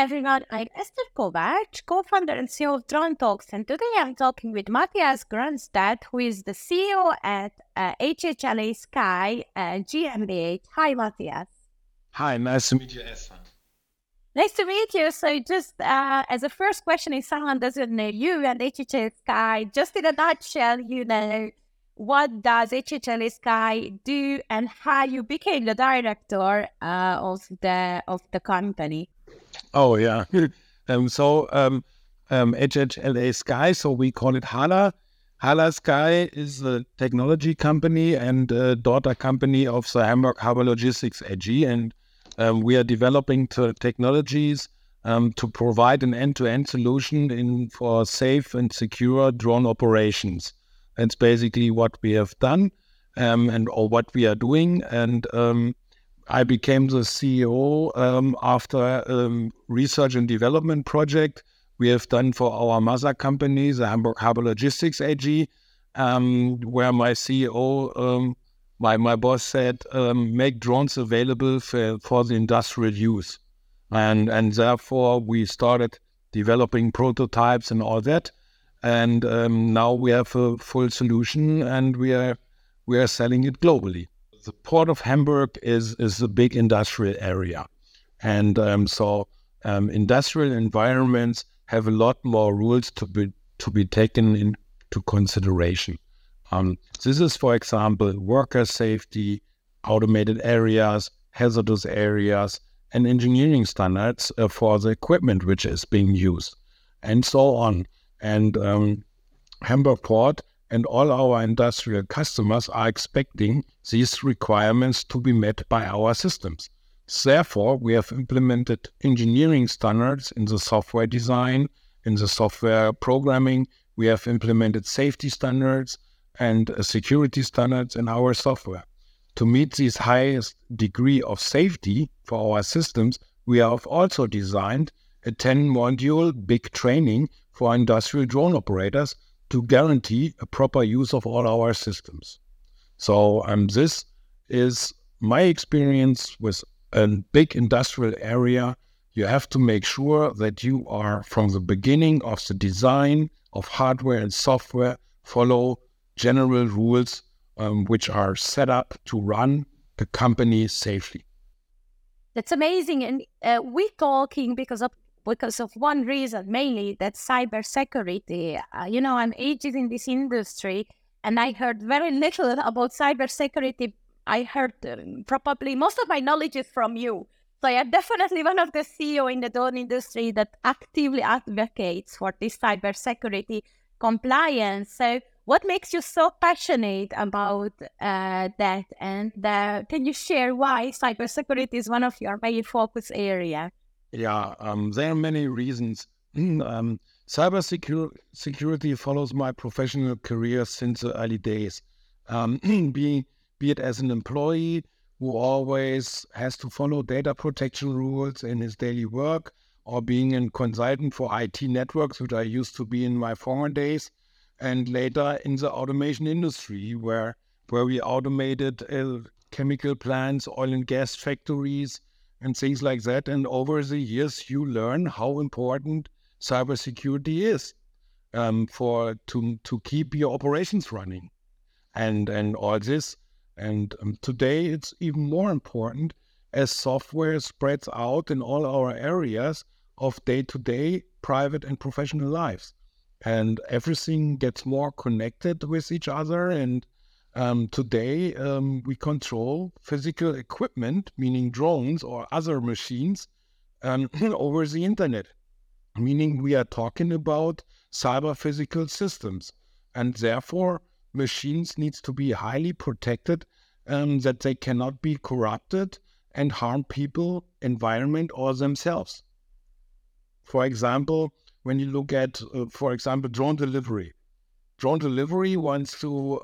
everyone, I'm Esther Kovac, co-founder and CEO of Drone Talks, and today I'm talking with Matthias Gronstedt, who is the CEO at uh, HHLA Sky uh, GmbH. Hi, Matthias. Hi, nice to meet you, Esther. Nice to meet you. So, just uh, as a first question, if someone doesn't know you and HHLA Sky, just in a nutshell, you know, what does HHLA Sky do and how you became the director uh, of the of the company? Oh yeah, um, so um, um, HHLA Sky, so we call it HALA. HALA Sky is a technology company and a daughter company of the Hamburg Harbor Logistics AG, and um, we are developing technologies um, to provide an end-to-end solution in for safe and secure drone operations. That's basically what we have done, um, and or what we are doing. And um, I became the CEO um, after um, research and development project we have done for our mother company, the Hamburg Harbor Logistics AG, um, where my CEO my, my boss said, um, make drones available for, for the industrial use. And, and therefore, we started developing prototypes and all that. And um, now we have a full solution and we are, we are selling it globally. The port of Hamburg is, is a big industrial area. And um, so um, industrial environments have a lot more rules to be, to be taken into consideration. Um, this is, for example, worker safety, automated areas, hazardous areas, and engineering standards uh, for the equipment which is being used, and so on. And um, Hamburg Port and all our industrial customers are expecting these requirements to be met by our systems. Therefore, we have implemented engineering standards in the software design, in the software programming. We have implemented safety standards and uh, security standards in our software. To meet this highest degree of safety for our systems, we have also designed a 10 module big training for industrial drone operators to guarantee a proper use of all our systems. So, um, this is my experience with a big industrial area. You have to make sure that you are, from the beginning of the design of hardware and software, follow general rules um, which are set up to run the company safely. That's amazing, and uh, we're talking because of because of one reason mainly that cybersecurity. Uh, you know, I'm ages in this industry, and I heard very little about cybersecurity. I heard um, probably most of my knowledge is from you. So I am definitely one of the CEO in the drone industry that actively advocates for this cybersecurity compliance. So what makes you so passionate about uh, that? And uh, can you share why cybersecurity is one of your main focus area? Yeah, um, there are many reasons. um, cybersecurity follows my professional career since the early days. Um, be, be it as an employee who always has to follow data protection rules in his daily work, or being a consultant for IT networks, which I used to be in my former days, and later in the automation industry, where where we automated uh, chemical plants, oil and gas factories, and things like that. And over the years, you learn how important cybersecurity is um, for to to keep your operations running, and and all this. And um, today, it's even more important as software spreads out in all our areas of day-to-day private and professional lives and everything gets more connected with each other. And um, today um, we control physical equipment, meaning drones or other machines, um, over the internet, meaning we are talking about cyber physical systems, and therefore machines needs to be highly protected, um, that they cannot be corrupted and harm people, environment, or themselves. For example, when you look at, uh, for example, drone delivery. Drone delivery wants to,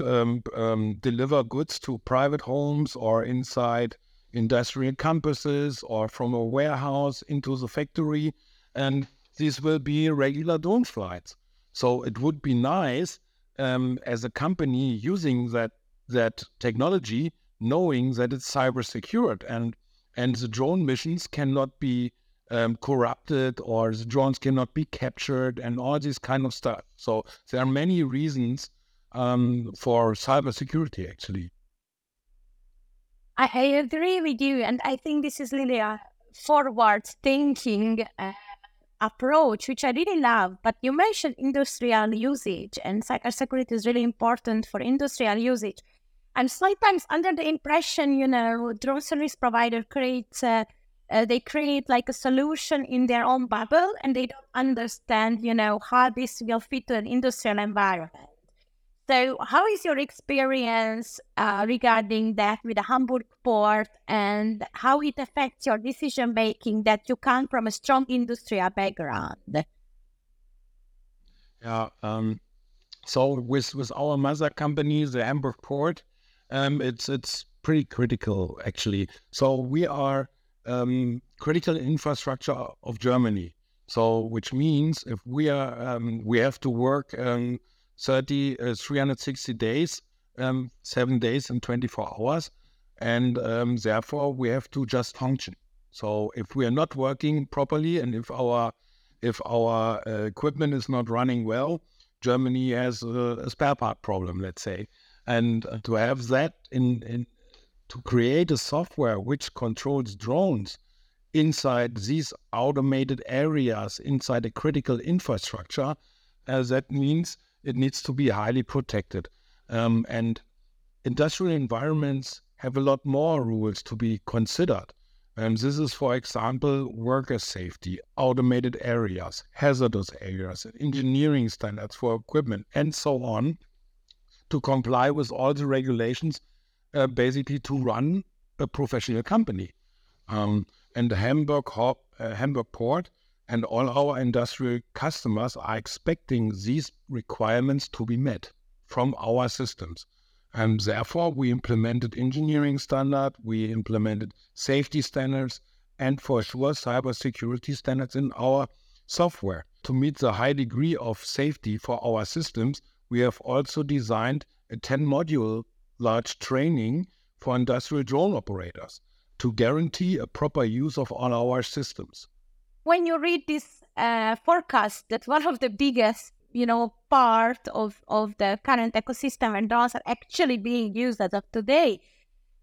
um, um, deliver goods to private homes or inside industrial campuses or from a warehouse into the factory. And these will be regular drone flights. So it would be nice um, as a company using that that technology, knowing that it's cyber secured and and the drone missions cannot be um, corrupted or the drones cannot be captured and all this kind of stuff. So there are many reasons um, for cybersecurity actually. I, I, agree with you, and I think this is really a forward thinking uh, approach, which I really love. But you mentioned industrial usage, and cybersecurity is really important for industrial usage. I'm sometimes under the impression, you know, drone service provider creates, uh, uh, they create like a solution in their own bubble, and they don't understand, you know, how this will fit to an industrial environment. So, how is your experience uh, regarding that with the Hamburg port and how it affects your decision making that you come from a strong industrial background? Yeah. Um, so, with with our mother company, the Hamburg port, um, it's it's pretty critical actually. So we are um, critical infrastructure of Germany. So, which means if we are um, we have to work um, 30, uh, 360 days, um, seven days and 24 hours. And um, therefore, we have to just function. So if we are not working properly and if our if our uh, equipment is not running well, Germany has a, a spare part problem, let's say. And uh, to have that in, in to create a software which controls drones inside these automated areas, inside a critical infrastructure, uh, that means it needs to be highly protected. Um, and industrial environments have a lot more rules to be considered. And this is, for example, worker safety, automated areas, hazardous areas, engineering standards for equipment, and so on, to comply with all the regulations, uh, basically to run a professional company. Um, and the Hamburg, uh, Hamburg port and all our industrial customers are expecting these requirements to be met from our systems. And therefore, we implemented engineering standard, we implemented safety standards, and for sure, cybersecurity standards in our software. To meet the high degree of safety for our systems, we have also designed a 10 module large training for industrial drone operators to guarantee a proper use of all our systems when you read this uh, forecast that one of the biggest you know part of of the current ecosystem and drones are actually being used as of today.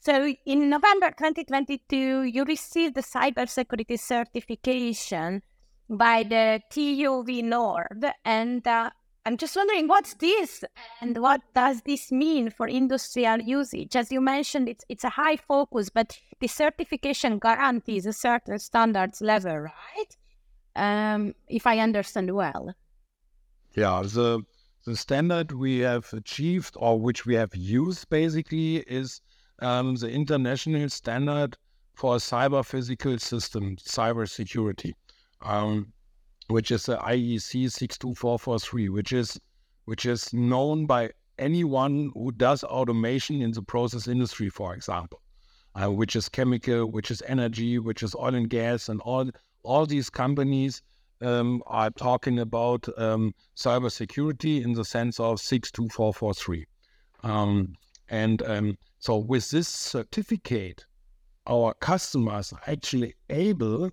So in november 2022 you received the cybersecurity certification by the TÜV NORD and uh, I'm just wondering what's this and what does this mean for industrial usage? As you mentioned, it's it's a high focus, but the certification guarantees a certain standards level, right? Um, if I understand well. Yeah, the the standard we have achieved or which we have used basically is um, the international standard for cyber physical system cyber security. Um, which is the IEC 62443, which is which is known by anyone who does automation in the process industry, for example, uh, which is chemical, which is energy, which is oil and gas, and all all these companies um, are talking about um, cybersecurity in the sense of 62443. Um, and um, so, with this certificate, our customers are actually able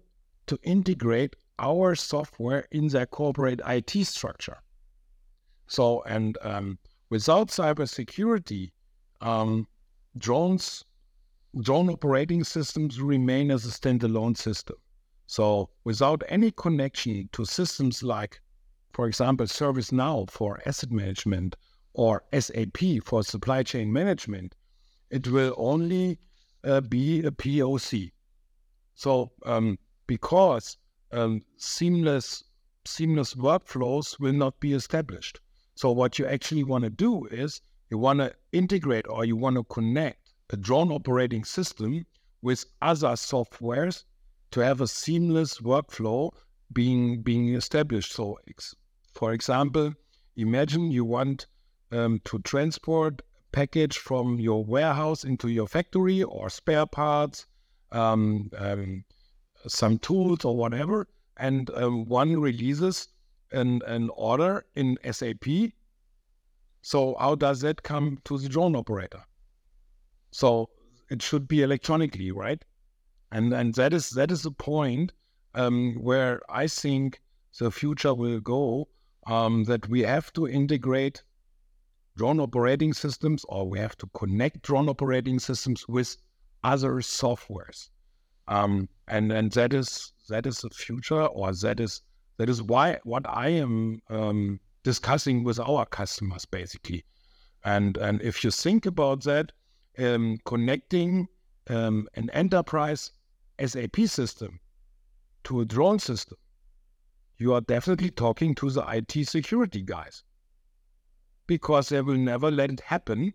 to integrate our software in their corporate IT structure. So, and um, without cybersecurity, um, drones, drone operating systems remain as a standalone system. So, without any connection to systems like, for example, ServiceNow for asset management or SAP for supply chain management, it will only uh, be a POC. So, um, because um, seamless seamless workflows will not be established. So what you actually want to do is you want to integrate or you want to connect a drone operating system with other softwares to have a seamless workflow being being established. So, ex- for example, imagine you want um, to transport package from your warehouse into your factory or spare parts, um, um, some tools or whatever, and um, one releases an, an order in SAP. So how does that come to the drone operator? So it should be electronically, right? And and that is that is the point um, where I think the future will go. Um, that we have to integrate drone operating systems, or we have to connect drone operating systems with other softwares. Um, and and that is that is the future, or that is that is why what I am um, discussing with our customers basically. And and if you think about that, um, connecting um, an enterprise SAP system to a drone system, you are definitely talking to the IT security guys because they will never let it happen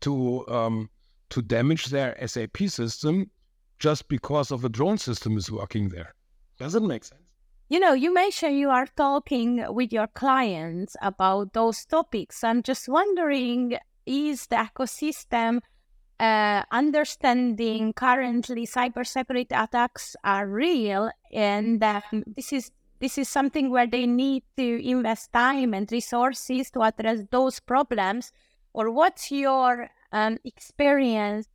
to um, to damage their SAP system just because of a drone system is working there. Doesn't make sense. You know, you mentioned you are talking with your clients about those topics. I'm just wondering is the ecosystem uh, understanding currently cyber cybersecurity attacks are real and um, this is this is something where they need to invest time and resources to address those problems or what's your um, experience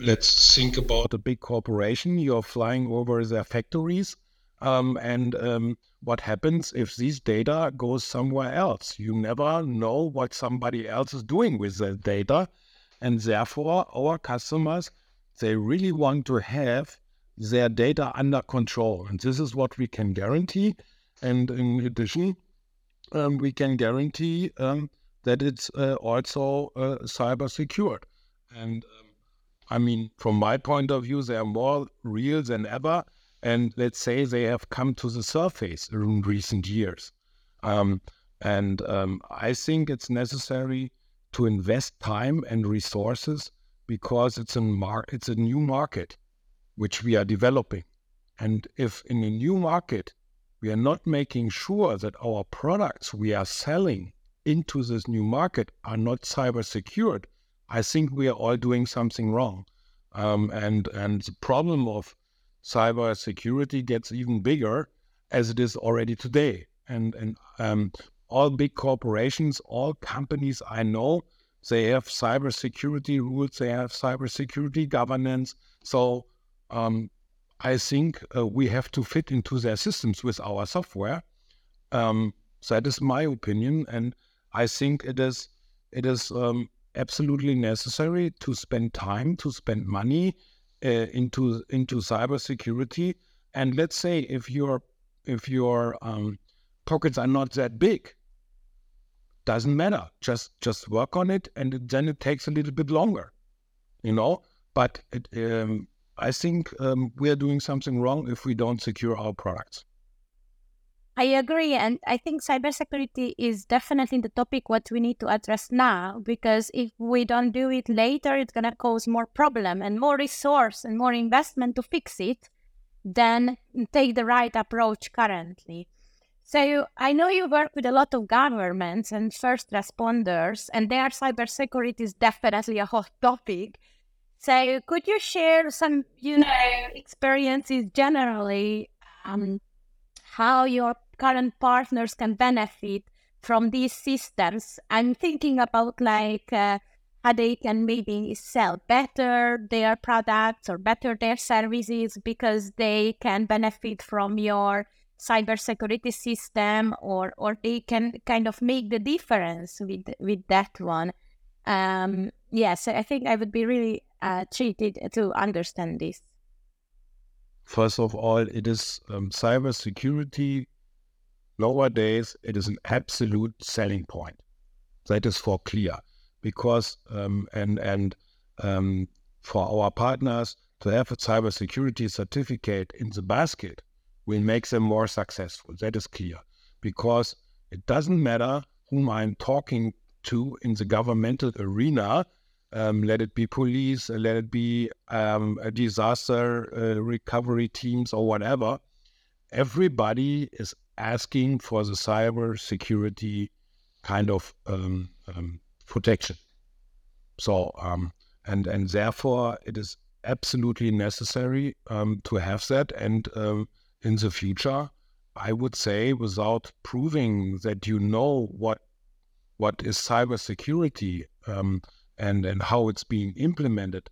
let's think about a big corporation. You're flying over their factories. Um, and um, what happens if these data goes somewhere else? You never know what somebody else is doing with that data. And therefore, our customers, they really want to have their data under control. And this is what we can guarantee. And in addition, um, we can guarantee um, that it's uh, also uh, cyber secured. And um, I mean, from my point of view, they are more real than ever. And let's say they have come to the surface in recent years. Um, and um, I think it's necessary to invest time and resources because it's a mar- it's a new market which we are developing. And if in a new market we are not making sure that our products we are selling into this new market are not cyber secured, I think we are all doing something wrong. Um, and and the problem of cyber security gets even bigger as it is already today. And and um, all big corporations, all companies I know, they have cyber security rules, they have cyber security governance. So um, I think uh, we have to fit into their systems with our software. Um, that is my opinion, and I think it is it is um, absolutely necessary to spend time, to spend money uh, into into cybersecurity. And let's say if your if your um, pockets are not that big, doesn't matter. Just just work on it, and then it takes a little bit longer, you know. But it, um, I think um, we are doing something wrong if we don't secure our products. I agree. And I think cybersecurity is definitely the topic what we need to address now because if we don't do it later, it's going to cause more problem and more resource and more investment to fix it than take the right approach currently. So I know you work with a lot of governments and first responders, and their cybersecurity is definitely a hot topic. So could you share some, you know, experiences generally um, how your current partners can benefit from these systems. I'm thinking about like uh, how they can maybe sell better their products or better their services because they can benefit from your cybersecurity system or or they can kind of make the difference with with that one. Um, yes, I think I would be really uh, treated to understand this. First of all, it is um, cybersecurity. Nowadays, it is an absolute selling point. That is for clear, because um, and and um, for our partners to have a cybersecurity certificate in the basket will make them more successful. That is clear, because it doesn't matter whom I'm talking to in the governmental arena um, let it be police, let it be um, a disaster uh, recovery teams or whatever. Everybody is asking for the cyber security kind of um, um protection. So, um, and and therefore, it is absolutely necessary um, to have that. And in the future, I would say, without proving that you know what what is cybersecurity, um, and, and how it's being implemented,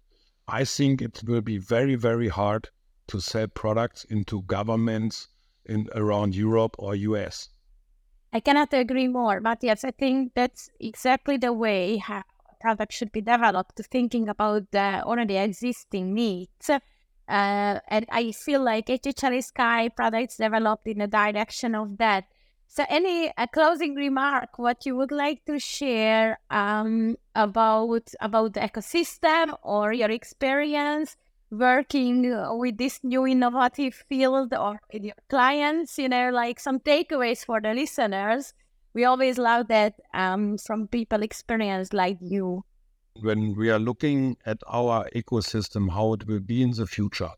I think it will be very, very hard to sell products into governments in around Europe or US. I cannot agree more, but yes, I think that's exactly the way how product should be developed, thinking about the already existing needs. Uh, and I feel like HHLA Sky products developed in the direction of that. So, any a closing remark, what you would like to share um, about about the ecosystem or your experience working with this new innovative field or with your clients? You know, like some takeaways for the listeners. We always love that um, from people experienced like you. When we are looking at our ecosystem, how it will be in the future,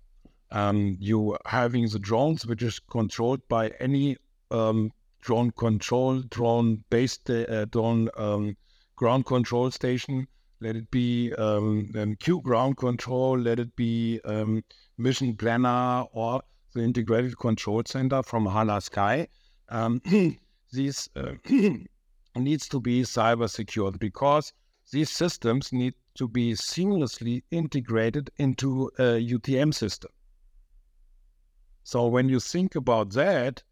um, you having the drones, which is controlled by any um, drone control, drone based, uh, drone um, ground control station. Let it be um, um, QGroundControl, let it be um, mission planner or the integrated control center from HHLA Sky. Um, these uh, needs to be cyber secured because these systems need to be seamlessly integrated into a UTM system. So when you think about that,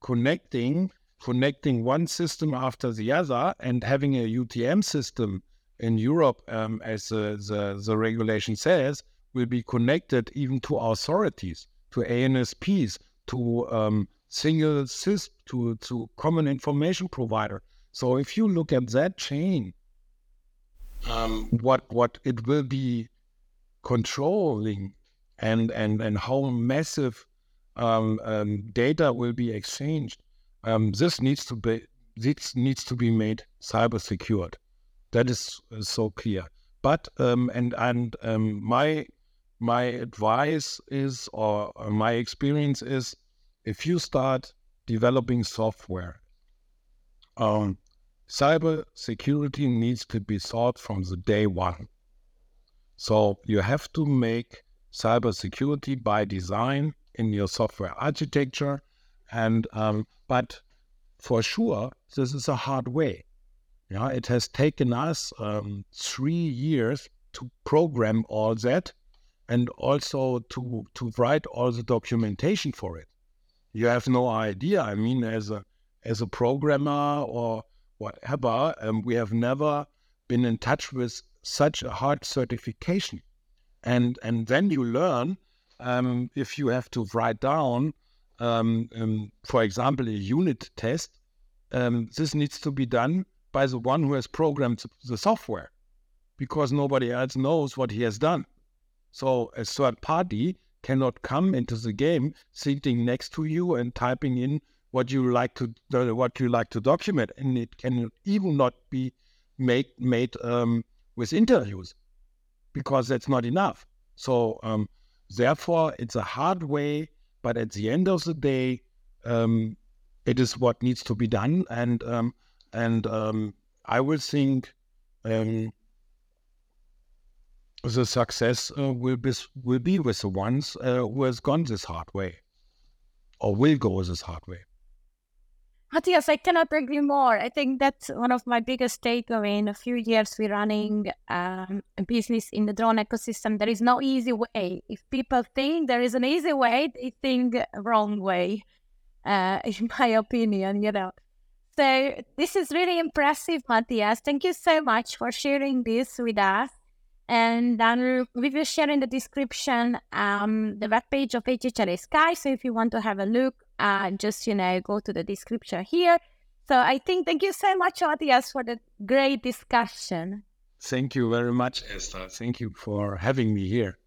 connecting connecting one system after the other and having a UTM system in Europe, um, as uh, the, the regulation says, will be connected even to authorities, to ANSPs, to um, single CIS, to, to common information provider. So if you look at that chain, um, what what it will be controlling and and and how massive um, um, data will be exchanged um, this needs to be this needs to be made cyber secured. That is so clear. But um, and and um, my my advice is, or, or my experience is, if you start developing software, um, cyber security needs to be thought from the day one. So you have to make cyber security by design in your software architecture and um, but for sure, this is a hard way. Yeah, it has taken us um, three years to program all that, and also to to write all the documentation for it. You have no idea. I mean, as a as a programmer or whatever, um, we have never been in touch with such a hard certification. And and then you learn um, if you have to write down um, um, for example, a unit test, um, this needs to be done by the one who has programmed the software because nobody else knows what he has done. So a third party cannot come into the game sitting next to you and typing in what you like to what you like to document, and it can even not be made made um, with interviews because that's not enough. So um, therefore, it's a hard way but at the end of the day, um, it is what needs to be done, and um, and um, I would think um, the success uh, will be will be with the ones uh, who has gone this hard way, or will go this hard way. Matthias, I cannot agree more. I think that's one of my biggest takeaway. In a few years, we're running um, a business in the drone ecosystem. There is no easy way. If people think there is an easy way, they think wrong way. Uh, in my opinion, you know. So this is really impressive, Matthias. Thank you so much for sharing this with us. And then we will share in the description um, the webpage of HHLA Sky. So if you want to have a look, uh, just, you know, go to the description here. So I think thank you so much, Matthias, for the great discussion. Thank you very much, Esther. Thank you for having me here.